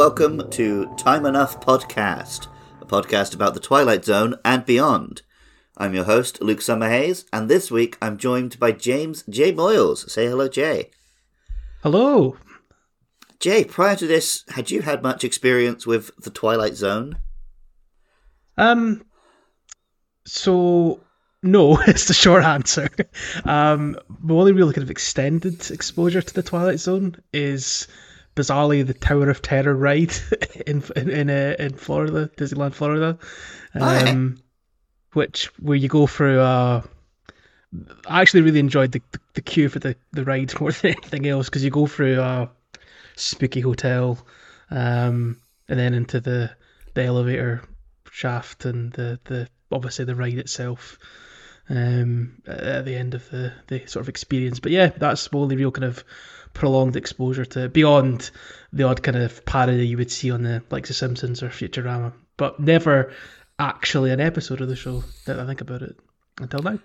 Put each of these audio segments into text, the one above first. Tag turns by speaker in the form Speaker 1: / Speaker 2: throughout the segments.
Speaker 1: Welcome to Time Enough Podcast, a podcast about the Twilight Zone and beyond. I'm your host, Luke Summerhays, and this week I'm joined by James J. Boyles. Say hello, Jay.
Speaker 2: Hello.
Speaker 1: Jay, prior to this, had you had much experience with the Twilight Zone?
Speaker 2: Um. So no, it's the short answer. Um, my only real kind of extended exposure to the Twilight Zone is bizarrely the Tower of Terror ride in in in, uh, in Florida, Disneyland, Florida, um, which where you go through. Uh, I actually really enjoyed the, the, the queue for the, the ride more than anything else because you go through a spooky hotel, um, and then into the the elevator shaft and the, the obviously the ride itself um, at the end of the, the sort of experience. But yeah, that's my only real kind of prolonged exposure to it, beyond the odd kind of parody you would see on the likes of Simpsons or Futurama, but never actually an episode of the show that I think about it until now.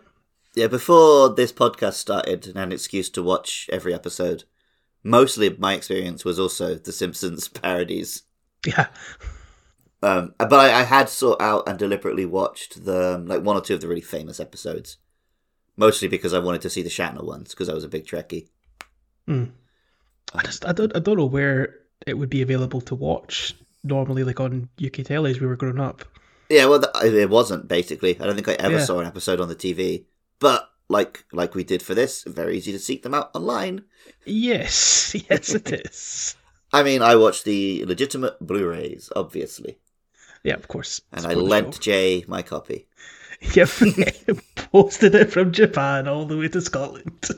Speaker 1: Yeah, before this podcast started and an excuse to watch every episode, mostly my experience was also The Simpsons parodies.
Speaker 2: Yeah.
Speaker 1: Um, but I, I had sought out and deliberately watched the like one or two of the really famous episodes, mostly because I wanted to see the Shatner ones because I was a big Trekkie.
Speaker 2: Mm. I just I don't I don't know where it would be available to watch normally like on UK telly as we were growing up.
Speaker 1: Yeah, well, th- it wasn't basically. I don't think I ever
Speaker 2: Yeah.
Speaker 1: saw an episode on the TV, but like like we did for this, very easy to seek them out online.
Speaker 2: Yes, yes it is.
Speaker 1: I mean, I watched the legitimate Blu-rays, obviously,
Speaker 2: Yeah, of course.
Speaker 1: and I lent
Speaker 2: show.
Speaker 1: Jay my copy.
Speaker 2: Yep, posted it from Japan all the way to Scotland.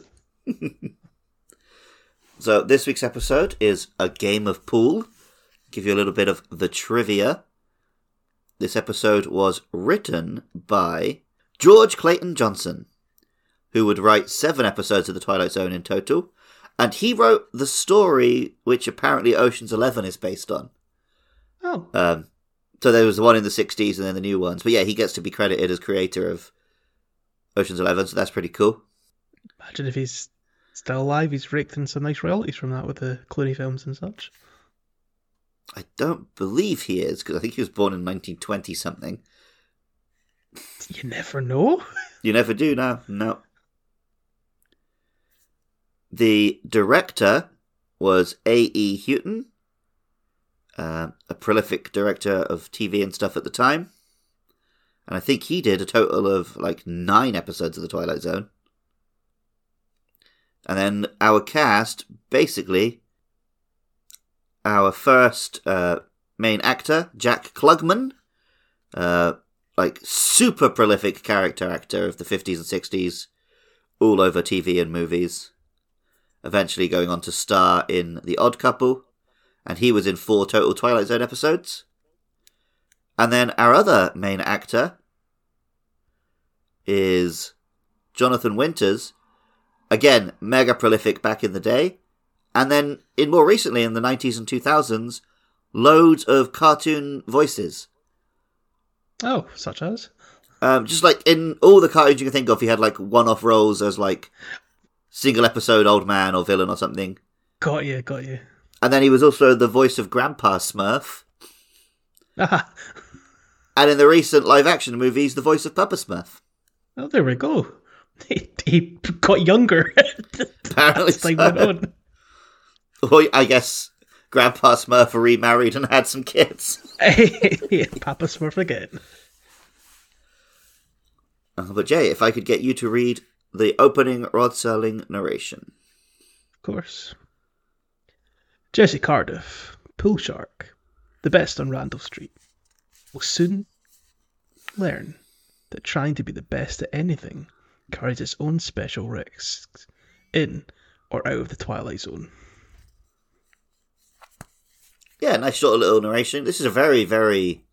Speaker 1: So this week's episode is a game of pool. Give you a little bit of the trivia. This episode was written by George Clayton Johnson, who would write seven episodes of The Twilight Zone in total, and he wrote the story which apparently Ocean's Eleven is based on.
Speaker 2: Oh,
Speaker 1: Um, so there was the one in the '60s and then the new ones, but yeah, he gets to be credited as creator of Ocean's Eleven, so that's pretty cool.
Speaker 2: imagine if he's still alive. He's raked in some nice royalties from that with the Clooney films and such.
Speaker 1: I don't believe he is because I think he was born in 1920 something.
Speaker 2: You never know.
Speaker 1: You never do now. No. The director was A.E. Houghton, uh, a prolific director of TV and stuff at the time. And I think he did a total of like nine episodes of The Twilight Zone. And then our cast, basically, our first uh, main actor, Jack Klugman, uh, like super prolific character actor of the 50s and 60s, all over TV and movies. Eventually going on to star in The Odd Couple, and he was in four total Twilight Zone episodes. And then our other main actor is Jonathan Winters, again, mega prolific back in the day. And then, in more recently, in the 90s and 2000s, loads of cartoon voices.
Speaker 2: Oh, such as
Speaker 1: Um, just like in all the cartoons you can think of, he had like one-off roles as like single episode old man or villain or something.
Speaker 2: got you, got you.
Speaker 1: And then he was also the voice of Grandpa Smurf.
Speaker 2: Ah,
Speaker 1: And in the recent live-action movies, the voice of Papa Smurf.
Speaker 2: oh, there we go. He, he got younger.
Speaker 1: Apparently, so.
Speaker 2: went on.
Speaker 1: Or I guess Grandpa Smurf remarried and had some kids.
Speaker 2: yeah, Papa Smurf again.
Speaker 1: Uh, but Jay, if I could get you to read the opening Rod Serling narration.
Speaker 2: Of course. Jesse Cardiff, Pool Shark, the best on Randolph Street, will soon learn that trying to be the best at anything carries its own special risks in or out of the Twilight Zone.
Speaker 1: Yeah, nice short little narration. This is a very, very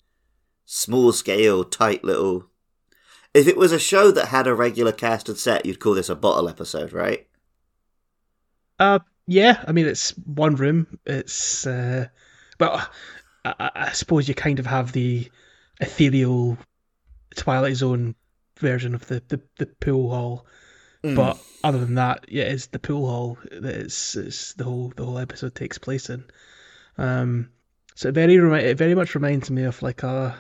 Speaker 1: small scale, tight little. If it was a show that had a regular cast and set, you'd call this a bottle episode, right?
Speaker 2: Uh, yeah. I mean, it's one room. It's uh, well, I, I suppose you kind of have the ethereal Twilight Zone version of the the, the pool hall.
Speaker 1: Mm.
Speaker 2: But other than that, yeah, it's the pool hall that is, it's the whole the whole episode takes place in. Um, so it very remi- it very much reminds me of like a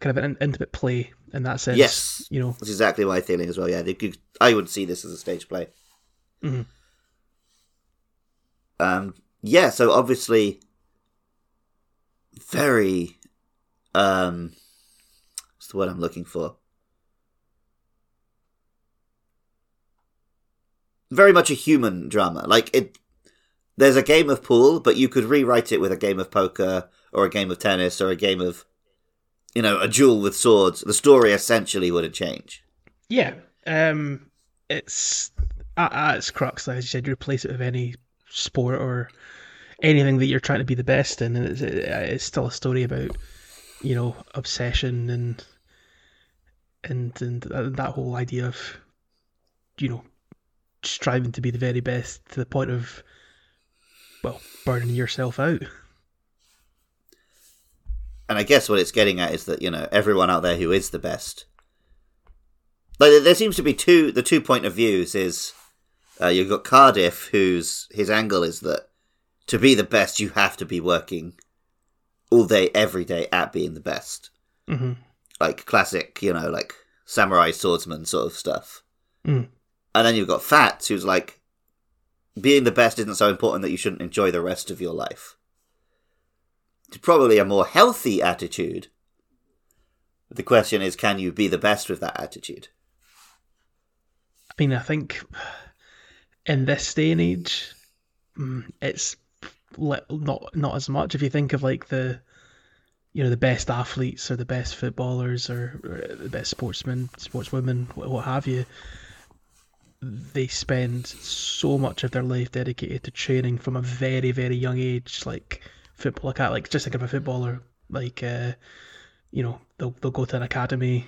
Speaker 2: kind of an intimate play in that sense.
Speaker 1: Yes.
Speaker 2: you know.
Speaker 1: That's exactly my feeling as well. Yeah, they could, I would see this as a stage play.
Speaker 2: Mhm.
Speaker 1: Um, yeah, so obviously, very, um, what's the word I'm looking for? Very much a human drama. Like it, there's a game of pool, but you could rewrite it with a game of poker or a game of tennis or a game of, you know, a duel with swords. The story essentially wouldn't change.
Speaker 2: Yeah. Um, it's at its crux, like you said, replace it with any sport or anything that you're trying to be the best in, and it's, it's still a story about you know obsession and and and that whole idea of you know striving to be the very best to the point of well burning yourself out.
Speaker 1: and I guess what it's getting at is that you know everyone out there who is the best. Like there seems to be two. The two point of views is uh, you've got Cardiff, whose his angle is that to be the best you have to be working all day, every day at being the best.
Speaker 2: Mm-hmm.
Speaker 1: Like classic, you know, like samurai swordsman sort of stuff.
Speaker 2: Mm.
Speaker 1: And then you've got Fats, who's like being the best isn't so important that you shouldn't enjoy the rest of your life. It's probably a more healthy attitude. The question is, can you be the best with that attitude?
Speaker 2: I mean, I think in this day and age, mm, it's not not as much. If you think of like the, you know, the best athletes or the best footballers or, or the best sportsmen, sportswomen, what, what have you, they spend so much of their life dedicated to training from a very very young age. Like football, like like just think of a footballer, like uh, you know, they'll they'll go to an academy.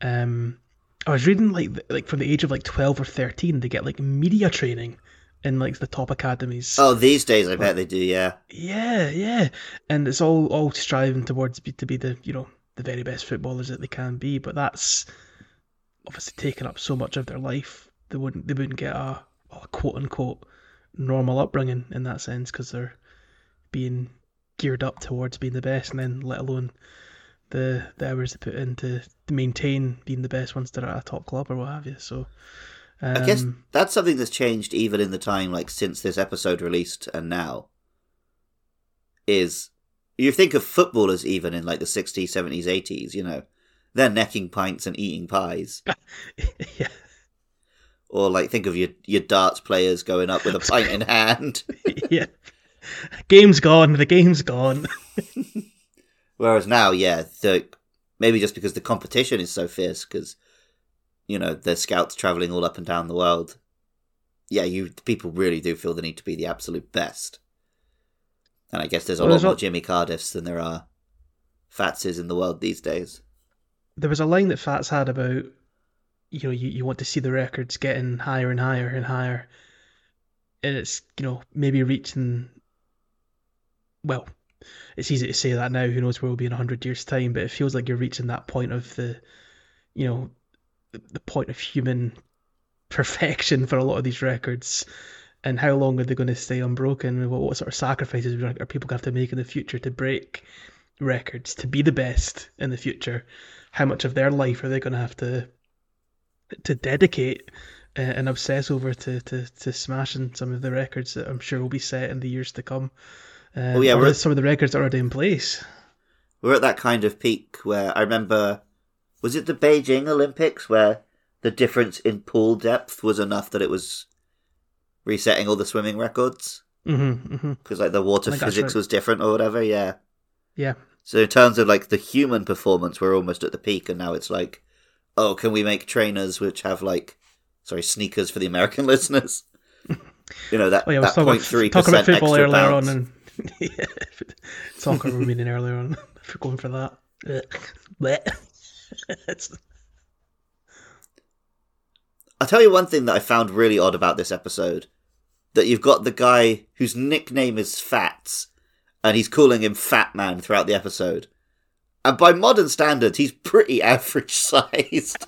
Speaker 2: Um, I was reading like like from the age of like twelve or thirteen, they get like media training in like the top academies.
Speaker 1: Oh, these days I bet they do. Yeah,
Speaker 2: Yeah, yeah, and it's all all striving towards be, to be the you know the very best footballers that they can be. But that's obviously taken up so much of their life. They wouldn't they wouldn't get a, a quote unquote normal upbringing in that sense because they're being geared up towards being the best, and then let alone the the hours they put in to, to maintain being the best once they're at a top club or what have you. So. Um,
Speaker 1: I guess that's something that's changed even in the time like since this episode released and now. Is you think of footballers even in like the sixties, seventies, eighties, you know, they're necking pints and eating pies.
Speaker 2: yeah.
Speaker 1: Or like think of your your darts players going up with a pint in hand.
Speaker 2: yeah. Game's gone. The game's gone.
Speaker 1: Whereas now, yeah, the maybe just because the competition is so fierce, because you know the scouts traveling all up and down the world. Yeah, you people really do feel the need to be the absolute best. And I guess there's a
Speaker 2: Well,
Speaker 1: lot
Speaker 2: there's
Speaker 1: more Jimmy Cardiffs than there are Fatses in the world these days.
Speaker 2: There was a line that Fats had about, you know, you, you want to see the records getting higher and higher and higher. And it's, you know, maybe reaching, well, it's easy to say that now. Who knows where we'll be in 100 years' time, but it feels like you're reaching that point of the, you know, the, point of human perfection for a lot of these records. And how long are they going to stay unbroken? What, what sort of sacrifices are people going to have to make in the future to break records, to be the best in the future? How much of their life are they going to have to to dedicate uh, and obsess over to, to, to smashing some of the records that I'm sure will be set in the years to come?
Speaker 1: Oh, yeah,
Speaker 2: or
Speaker 1: we're-
Speaker 2: some of the records are already in place.
Speaker 1: We're at that kind of peak where I remember, was it the Beijing Olympics where the difference in pool depth was enough that it was resetting all the swimming records
Speaker 2: hmm hmm
Speaker 1: because like the water
Speaker 2: I think that's
Speaker 1: physics
Speaker 2: right.
Speaker 1: was different or whatever. Yeah.
Speaker 2: Yeah.
Speaker 1: So in terms of like the human performance, we're almost at the peak, and now it's like, oh, can we make trainers which have like, sorry, sneakers for the American listeners? You know that
Speaker 2: Oh, yeah,
Speaker 1: that
Speaker 2: talking,
Speaker 1: point three
Speaker 2: about, talking about football earlier on, and yeah, soccer meaning earlier on. If you're going for that,
Speaker 1: I'll tell you one thing that I found really odd about this episode. That you've got the guy whose nickname is Fats, and he's calling him Fat Man throughout the episode. And by modern standards, he's pretty average sized.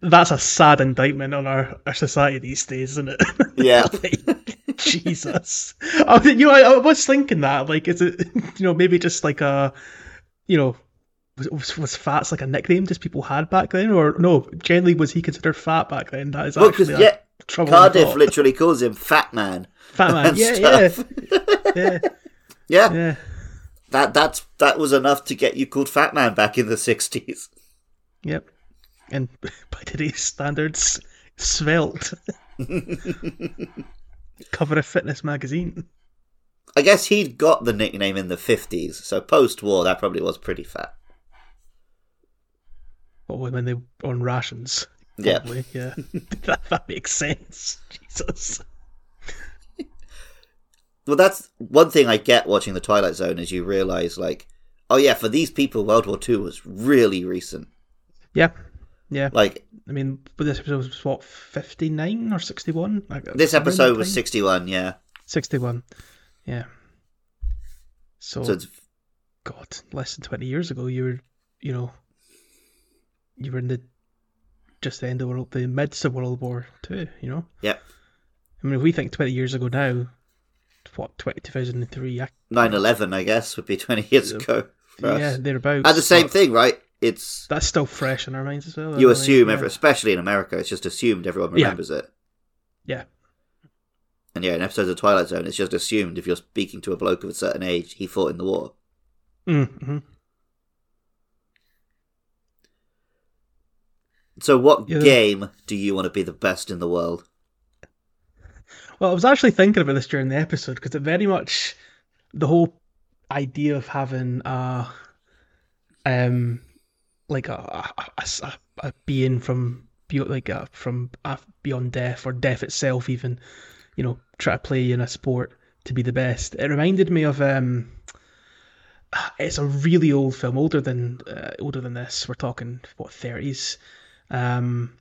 Speaker 2: that's a sad indictment on our, our society these days, isn't it?
Speaker 1: Yeah.
Speaker 2: Like, Jesus. I, was- you know, I, I was thinking that. Like, is it, you know, maybe just like a, you know, was, was, was Fats like a nickname just people had back then? Or no, generally was he considered fat back then? That is
Speaker 1: Well,
Speaker 2: actually
Speaker 1: yeah, Cardiff literally calls him Fat Man.
Speaker 2: Fat man. Yeah, yeah, yeah,
Speaker 1: Yeah,
Speaker 2: yeah.
Speaker 1: That that's that was enough to get you called Fat Man back in the sixties.
Speaker 2: Yep. And by today's standards, svelte. Cover of Fitness magazine.
Speaker 1: I guess he'd got the nickname in the fifties, so post-war that probably was pretty fat.
Speaker 2: Well, when they were on rations.
Speaker 1: Yeah.
Speaker 2: Yeah. that, that makes sense. Jesus.
Speaker 1: Well, that's one thing I get watching the Twilight Zone is you realize like, oh yeah, for these people, World War Two was really recent.
Speaker 2: Yeah. Yeah.
Speaker 1: Like
Speaker 2: I mean, but this episode was what, 59 or 61? Like,
Speaker 1: this episode was sixty-one, yeah.
Speaker 2: 61. Yeah. So,
Speaker 1: So it's
Speaker 2: God, less than 20 years ago, you were, you know, you were in the just the end of world, the midst of World War Two. You know,
Speaker 1: Yep.
Speaker 2: I mean, if we think 20 years ago now, what 20, 2003? I,
Speaker 1: 9-11, I guess, would be twenty years ago. For
Speaker 2: yeah, thereabouts.
Speaker 1: And the same
Speaker 2: but
Speaker 1: thing, right? It's
Speaker 2: That's still fresh in our minds as well.
Speaker 1: you assume, every,
Speaker 2: yeah.
Speaker 1: especially in America, it's just assumed everyone
Speaker 2: Yeah.
Speaker 1: remembers it.
Speaker 2: Yeah.
Speaker 1: And yeah, in episodes of Twilight Zone, it's just assumed if you're speaking to a bloke of a certain age, he fought in the war.
Speaker 2: Mm-hmm.
Speaker 1: So, what
Speaker 2: Yeah.
Speaker 1: game do you want to be the best in the world?
Speaker 2: Well, I was actually thinking about this during the episode because it very much the whole idea of having a um like a a, a, a being from like a, from beyond death or death itself even you know try to play in a sport to be the best. It reminded me of um it's a really old film older than uh, older than this. We're talking what 30s um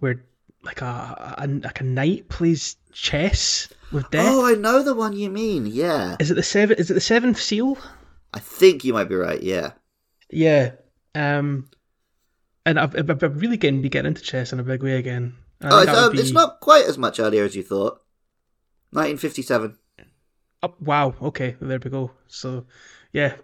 Speaker 2: where like a, a like a knight plays chess with death.
Speaker 1: Oh, I know the one you mean. Yeah,
Speaker 2: Is it the seven? Is it the seventh seal?
Speaker 1: I think you might be right. Yeah,
Speaker 2: Yeah. Um, and I've, I've, I'm really getting be getting into chess in a big way again. I
Speaker 1: oh, it's, um, it's not quite as much earlier as you thought. 1957.
Speaker 2: Oh, wow. Okay, there we go. So, yeah,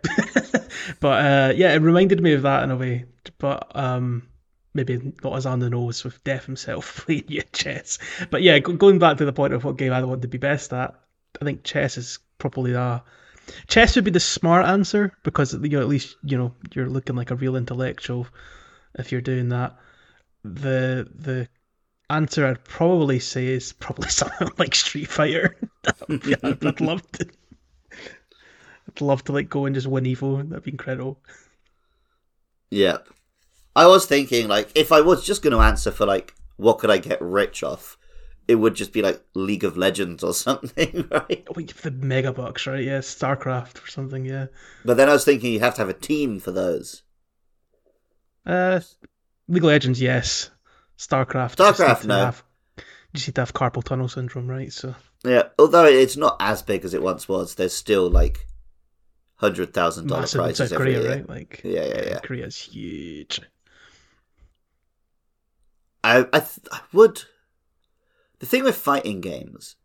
Speaker 2: but uh, yeah, it reminded me of that in a way. But um, maybe not as on the nose with Death himself playing you chess. But yeah, go- going back to the point of what game I want to be best at, I think chess is probably the chess would be the smart answer because you know at least you know you're looking like a real intellectual if you're doing that. The the answer I'd probably say is probably something like Street Fighter. Yeah, I'd, I'd love to. I'd love to like go and just win Evo. That'd be incredible.
Speaker 1: Yep. I was thinking, like, if I was just going to answer for, like, what could I get rich off, it would just be, like, League of Legends or something, right?
Speaker 2: Oh, the mega bucks, right? Yeah, StarCraft or something. Yeah.
Speaker 1: But then I was thinking you'd have to have a team for those.
Speaker 2: Uh, League of Legends, yes. StarCraft.
Speaker 1: StarCraft, no.
Speaker 2: Have, you just need to have carpal tunnel syndrome, right? So
Speaker 1: Yeah, although it's not as big as it once was, there's still, like, $100,000
Speaker 2: massive in
Speaker 1: prizes
Speaker 2: South
Speaker 1: every
Speaker 2: Korea,
Speaker 1: year.
Speaker 2: right? Like,
Speaker 1: Yeah, yeah, yeah.
Speaker 2: Korea's huge.
Speaker 1: I, I, th- I would. The thing with fighting games,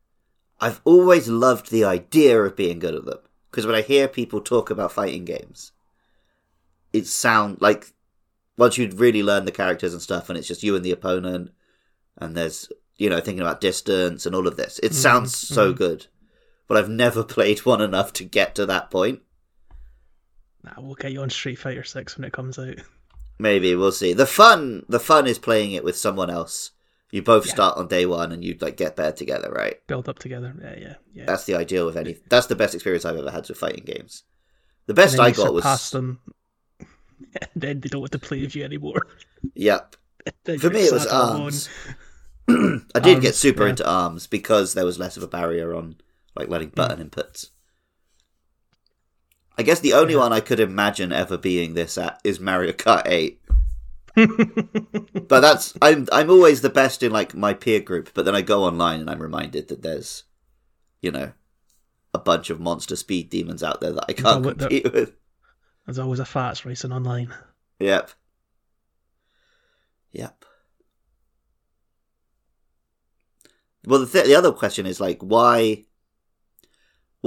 Speaker 1: I've always loved the idea of being good at them. Because when I hear people talk about fighting games, it sound like once you really learn the characters and stuff, and it's just you and the opponent, and there's you know thinking about distance and all of this, it mm-hmm, sounds so mm-hmm. good. But I've never played one enough to get to that point.
Speaker 2: Nah, we'll get you on Street Fighter Six when it comes out.
Speaker 1: Maybe we'll see. The fun, the fun is playing it with someone else. You both
Speaker 2: Yeah.
Speaker 1: start on day one, and you like get better together, right?
Speaker 2: Build up together. Yeah, yeah, yeah.
Speaker 1: That's the ideal of any. That's the best experience I've ever had with fighting games. The best I got was
Speaker 2: surpass them. and then they don't want to play with you anymore.
Speaker 1: yep. For me, it was arms. I did get super
Speaker 2: yeah.
Speaker 1: into arms because there was less of a barrier on like letting hmm. button inputs. I guess the only one I could imagine ever being this at is Mario Kart 8. but that's I'm I'm always the best in like my peer group, but then I go online and I'm reminded that there's you know a bunch of monster speed demons out there that I can't compete with.
Speaker 2: There's always a fats racing online.
Speaker 1: Yep. Yep. Well, the th- the other question is like, why?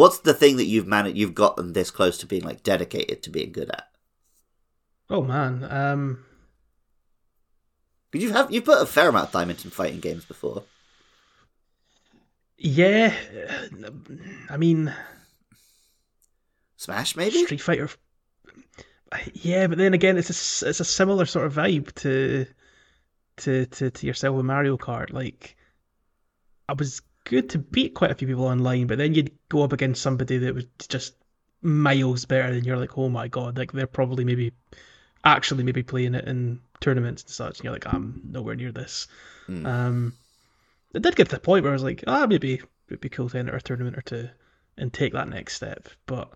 Speaker 1: What's the thing that you've managed? You've gotten this close to being like dedicated to being good at?
Speaker 2: Oh man, um,
Speaker 1: Because you have you put a fair amount of time into fighting games before.
Speaker 2: yeah. I mean,
Speaker 1: Smash, maybe.
Speaker 2: Street Fighter. Yeah, but then again, it's a it's a similar sort of vibe to to to, to yourself with Mario Kart. Like, I was good to beat quite a few people online, but then you'd go up against somebody that was just miles better, than you're like, oh my god, like they're probably maybe actually maybe playing it in tournaments and such, and you're like, I'm nowhere near this.
Speaker 1: Hmm.
Speaker 2: Um, it did get to the point where I was like, ah, maybe it'd be cool to enter a tournament or two and take that next step, but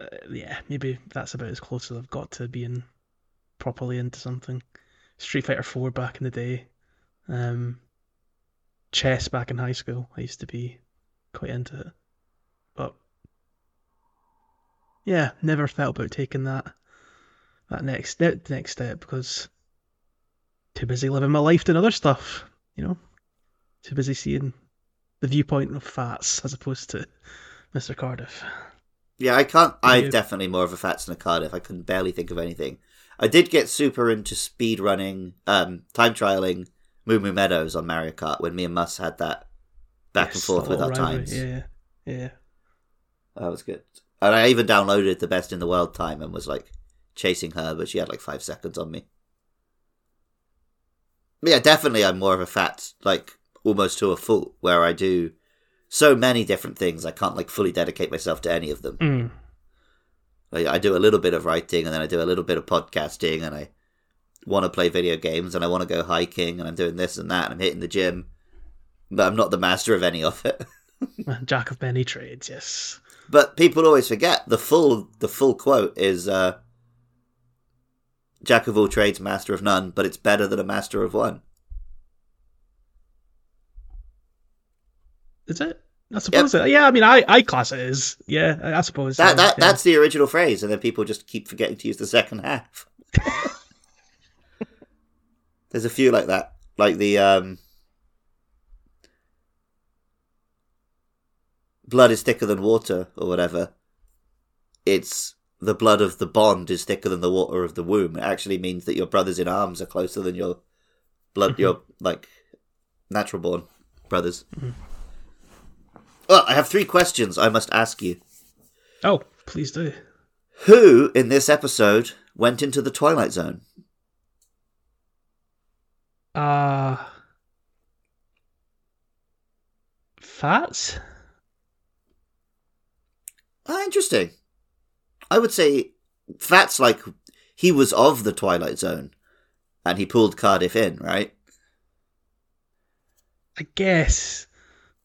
Speaker 2: uh, yeah, maybe that's about as close as I've got to being properly into something. Street Fighter Four back in the day, um, chess back in high school. I used to be quite into it, but yeah, never felt about taking that that next step, next step because too busy living my life doing other stuff. You know, too busy seeing the viewpoint of fats as opposed to Mr. Cardiff.
Speaker 1: Yeah, I can't. I'm
Speaker 2: you-
Speaker 1: definitely more of a Fats than a Cardiff. I couldn't barely think of anything. I did get super into speed running, um, time trialing Moo Moo Meadows on Mario Kart when me and Mus had that back and forth with our
Speaker 2: rivalry,
Speaker 1: times.
Speaker 2: Yeah, yeah.
Speaker 1: That was good. And I even downloaded the best in the world time and was like chasing her, but she had like five seconds on me. But yeah, definitely I'm more of a fat, like almost to a fault, where I do so many different things I can't like fully dedicate myself to any of them.
Speaker 2: Mm.
Speaker 1: Like, I do a little bit of writing and then I do a little bit of podcasting and I want to play video games and I want to go hiking and I'm doing this and that and I'm hitting the gym. But I'm not the master of any of it.
Speaker 2: Jack of many trades, yes.
Speaker 1: But people always forget the full the full quote is uh, Jack of all trades, master of none, but it's better than a master of one.
Speaker 2: Is it? I suppose. It, yeah, I mean, I, I class it as. Yeah, I, suppose.
Speaker 1: That that
Speaker 2: yeah.
Speaker 1: that's the original phrase, and then people just keep forgetting to use the second half. There's a few like that, like the um, blood is thicker than water or whatever. It's the blood of the bond is thicker than the water of the womb. It actually means that your brothers in arms are closer than your blood, your like natural born brothers. Well, I have three questions I must ask you.
Speaker 2: Oh, please do.
Speaker 1: Who in this episode went into the Twilight Zone?
Speaker 2: Uh. Fats?
Speaker 1: Ah, interesting. I would say Fat's like he was of the Twilight Zone, and he pulled Cardiff in, right?
Speaker 2: I guess.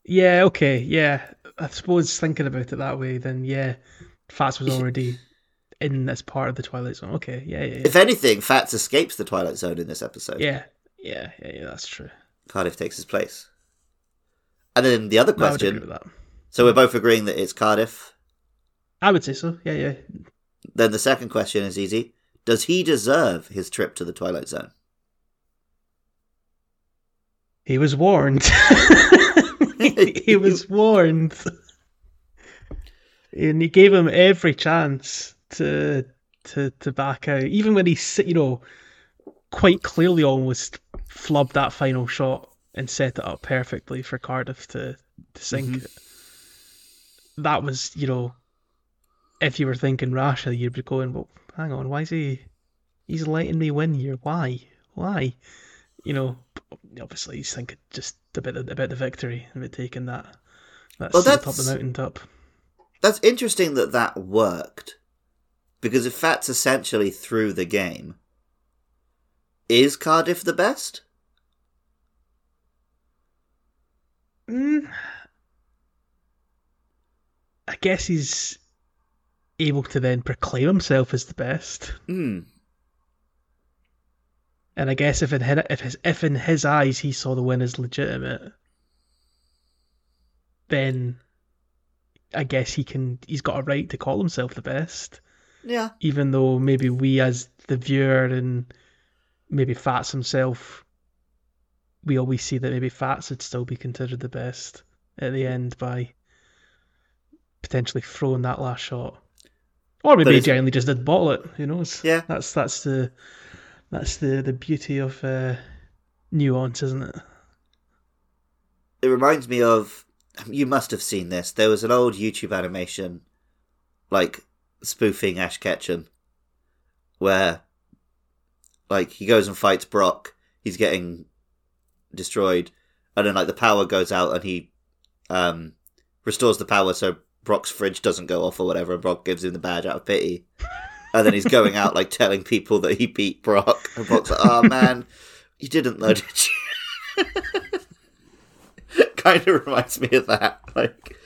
Speaker 2: Yeah, okay, yeah. I suppose thinking about it that way, then yeah, Fats was already in this part of the Twilight Zone. Okay, yeah, yeah, yeah.
Speaker 1: If anything, Fats escapes the Twilight Zone in this episode.
Speaker 2: Yeah, yeah, yeah, yeah, that's true.
Speaker 1: Cardiff takes his place. And then the other
Speaker 2: I would agree
Speaker 1: question.
Speaker 2: with that.
Speaker 1: So we're both agreeing that it's Cardiff.
Speaker 2: I would say so. Yeah, yeah.
Speaker 1: Then the second question is easy. Does he deserve his trip to the Twilight Zone?
Speaker 2: He was warned. he was warned. And he gave him every chance to to to back out. Even when he you know quite clearly almost flubbed that final shot and set it up perfectly for Cardiff to, to sink it. That was, you know, if you were thinking rationally, you'd be going, Well, hang on, why is he he's letting me win here? Why? Why? You know, obviously he's thinking just about the, about the victory, about taking that that
Speaker 1: Well,
Speaker 2: up
Speaker 1: that's-
Speaker 2: the mountaintop.
Speaker 1: That's interesting that that worked. Because if that's essentially through the game, is Cardiff the best?
Speaker 2: Mm, I guess he's able to then proclaim himself as the best.
Speaker 1: Hmm.
Speaker 2: And I guess if in his, if his if in his eyes he saw the win as legitimate, then I guess he can he's got a right to call himself the best.
Speaker 1: Yeah.
Speaker 2: Even though maybe we as the viewer and maybe Fats himself we always see that maybe Fats would still be considered the best at the end by potentially throwing that last shot. Or maybe he genuinely just did bottle it, who knows?
Speaker 1: Yeah.
Speaker 2: That's that's the that's the, the beauty of uh, nuance, isn't it?
Speaker 1: It reminds me of you must have seen this. There was an old YouTube animation like spoofing Ash Ketchum where like he goes and fights Brock, he's getting destroyed, and then like the power goes out and he um restores the power so Brock's fridge doesn't go off or whatever, and Brock gives him the badge out of pity. And then he's going out like telling people that he beat Brock. And Brock's like, Oh man, you didn't though, did you? kind of reminds me of that. Like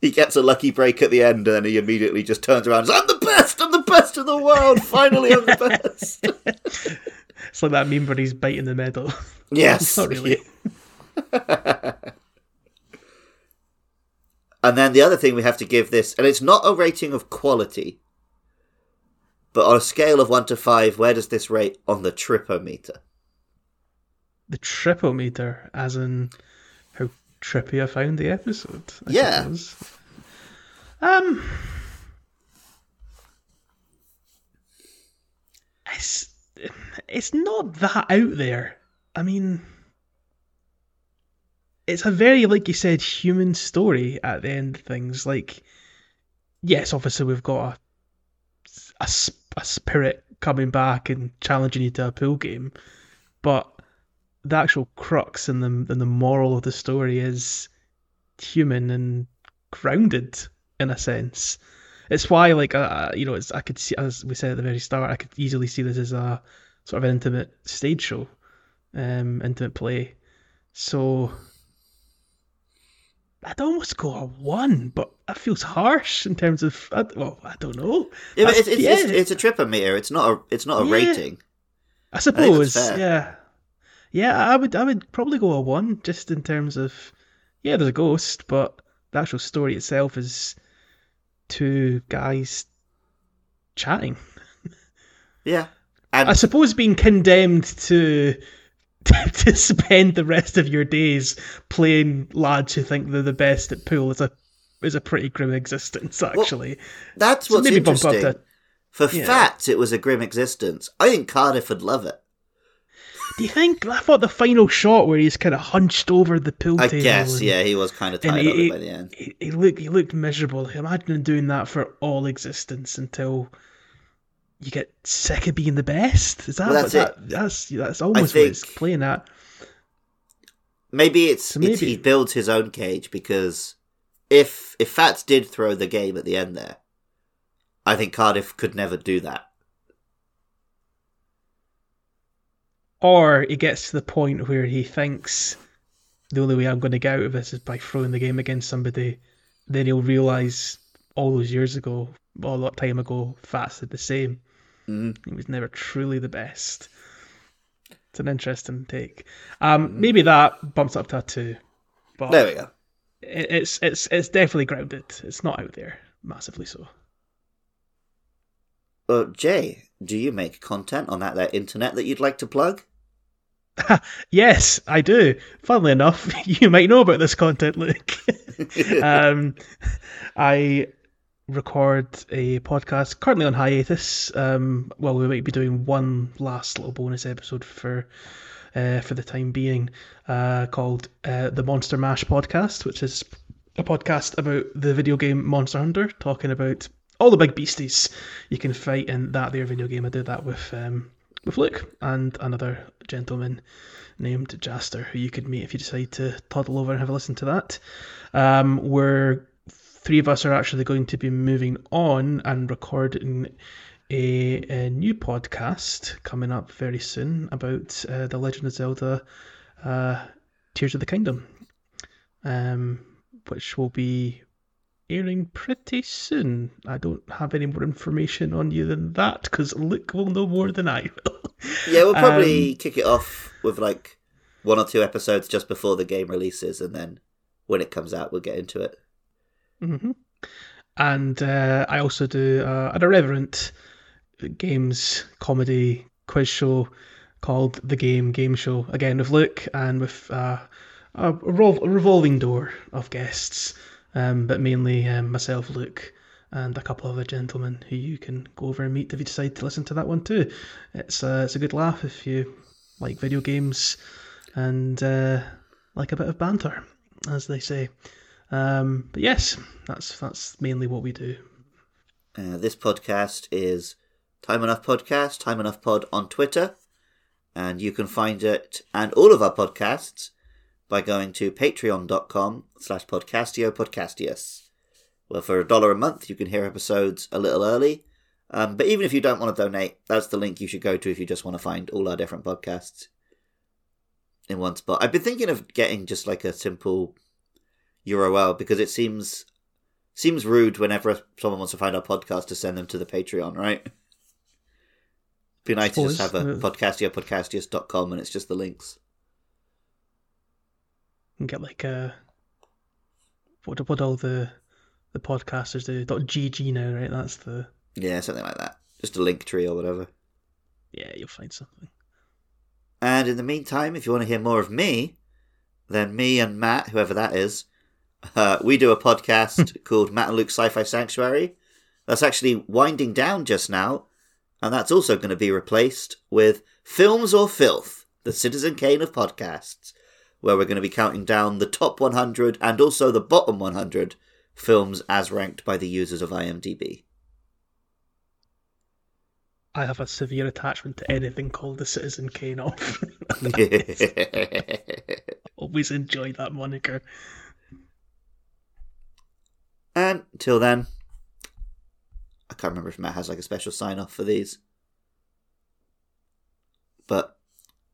Speaker 1: he gets a lucky break at the end, and then he immediately just turns around. and says, I'm the best. I'm the best in the world. Finally, I'm the best.
Speaker 2: It's like that meme where he's biting the medal.
Speaker 1: yes,
Speaker 2: Not really.
Speaker 1: And then the other thing we have to give this, and it's not a rating of quality, but on a scale of one to five, where does this rate on the tripometer?
Speaker 2: The triple meter, as in how trippy I found the episode. I
Speaker 1: Yeah.
Speaker 2: Um. It's it's not that out there. I mean, it's a very, like you said, human story at the end of things. Like, yes, obviously we've got a, a, a spirit coming back and challenging you to a pool game, but the actual crux and the and the moral of the story is human and grounded in a sense. It's why, like, uh, you know, it's I could see as we said at the very start, I could easily see this as a sort of an intimate stage show, um, intimate play. So I'd almost go a one, but that feels harsh in terms of I, well, I don't know.
Speaker 1: Yeah, it's, it's,
Speaker 2: yeah.
Speaker 1: it's, it's a tripometer. It's not a it's not a
Speaker 2: Yeah.
Speaker 1: rating.
Speaker 2: I suppose,
Speaker 1: fair.
Speaker 2: yeah, yeah. I would, I would probably go a one, just in terms of, yeah, there's a ghost, but the actual story itself is two guys chatting.
Speaker 1: Yeah, and
Speaker 2: I suppose being condemned to to spend the rest of your days playing lads who think they're the best at pool is a is a pretty grim existence, actually.
Speaker 1: that's
Speaker 2: So
Speaker 1: what's
Speaker 2: maybe bump up
Speaker 1: interesting.
Speaker 2: to-
Speaker 1: For
Speaker 2: yeah.
Speaker 1: Fats, it was a grim existence. I think Cardiff would love it.
Speaker 2: Do you think? I thought the final shot where he's kind of hunched over the pool
Speaker 1: I
Speaker 2: table.
Speaker 1: guess,
Speaker 2: and-
Speaker 1: yeah, he was kind of tired
Speaker 2: he-
Speaker 1: it by the end.
Speaker 2: he, he looked he looked miserable. Imagine him doing that for all existence until you get sick of being the best. Is that
Speaker 1: Well, that's
Speaker 2: that, that's that's almost
Speaker 1: think-
Speaker 2: what it's playing at.
Speaker 1: Maybe it's,
Speaker 2: So
Speaker 1: it's he builds his own cage because if if Fats did throw the game at the end there, I think Cardiff could never do that.
Speaker 2: Or he gets to the point where he thinks the only way I'm going to get out of this is by throwing the game against somebody. Then he'll realise all those years ago, all that time ago, Fats did the same.
Speaker 1: Mhm.
Speaker 2: He was never truly the best. It's an interesting take. Um, maybe that bumps up to a two, but
Speaker 1: There we go.
Speaker 2: it's it's it's definitely grounded. It's not out there massively so.
Speaker 1: Uh, Jay, do you make content on that there internet that you'd like to plug?
Speaker 2: Yes, I do. Funnily enough, you might know about this content, Luke. um, I record a podcast currently on hiatus. Um, well, we might be doing one last little bonus episode for uh, for the time being, uh, called uh, the Monster Mash podcast, which is a podcast about the video game Monster Hunter, talking about all the big beasties you can fight in that there video game. I did that with um, with Luke and another gentleman named Jaster, who you could meet if you decide to toddle over and have a listen to that. Um, we're three of us are actually going to be moving on and recording a, a new podcast coming up very soon about uh, the Legend of Zelda uh, Tears of the Kingdom, um, which will be airing pretty soon. I don't have any more information on you than that because Luke will know more than I will.
Speaker 1: Yeah, we'll probably um, kick it off with like one or two episodes just before the game releases, and then when it comes out, we'll get into it.
Speaker 2: Mm-hmm. And uh, I also do uh, an irreverent games comedy quiz show called The Game Game Show. Again, with Luke and with uh, a, revol- a, revolving door of guests, um, but mainly um, myself, Luke, and a couple of other gentlemen who you can go over and meet if you decide to listen to that one too. It's uh, it's a good laugh if you like video games and uh, like a bit of banter, as they say. Um, but yes, that's that's mainly what we do.
Speaker 1: Uh, this podcast is Time Enough Podcast, Time Enough Pod on Twitter, and you can find it and all of our podcasts by going to patreon.com slash podcastio podcastius. Well, for a dollar a month, you can hear episodes a little early. Um, but even if you don't want to donate, that's the link you should go to if you just want to find all our different podcasts in one spot. I've been thinking of getting just like a simple URL because it seems seems rude whenever someone wants to find our podcast to send them to the Patreon, right? It'd Be nice to just have a podcastio podcastius.com and it's just the links.
Speaker 2: And get like a what what all the the podcasters do dot gg now, right? That's the
Speaker 1: yeah something like that. Just a link tree or whatever.
Speaker 2: Yeah, you'll find something.
Speaker 1: And in the meantime, if you want to hear more of me, then me and Matt, whoever that is, uh, we do a podcast called Matt and Luke Sci-Fi Sanctuary. That's actually winding down just now, and that's also going to be replaced with Films or Filth, the Citizen Kane of podcasts, where we're going to be counting down the top 100 and also the bottom 100 films as ranked by the users of IMDb.
Speaker 2: I have a severe attachment to anything called the Citizen Kane off. Always enjoy that moniker.
Speaker 1: And till then, I can't remember if Matt has like a special sign off for these. But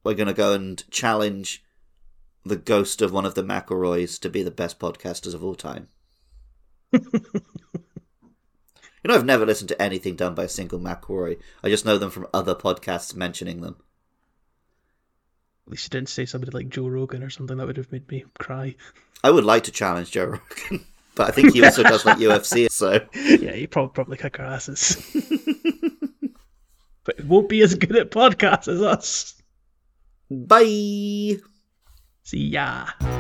Speaker 1: we're going to go and challenge the ghost of one of the McElroys to be the best podcasters of all time. you know, I've never listened to anything done by a single McElroy. I just know them from other podcasts mentioning them.
Speaker 2: At least you didn't say somebody like Joe Rogan or something that would have made me cry.
Speaker 1: I would like to challenge Joe Rogan. But I think he also does like UFC, so
Speaker 2: yeah, he probably probably kick our asses. but it won't be as good at podcasts as us.
Speaker 1: Bye.
Speaker 2: See ya.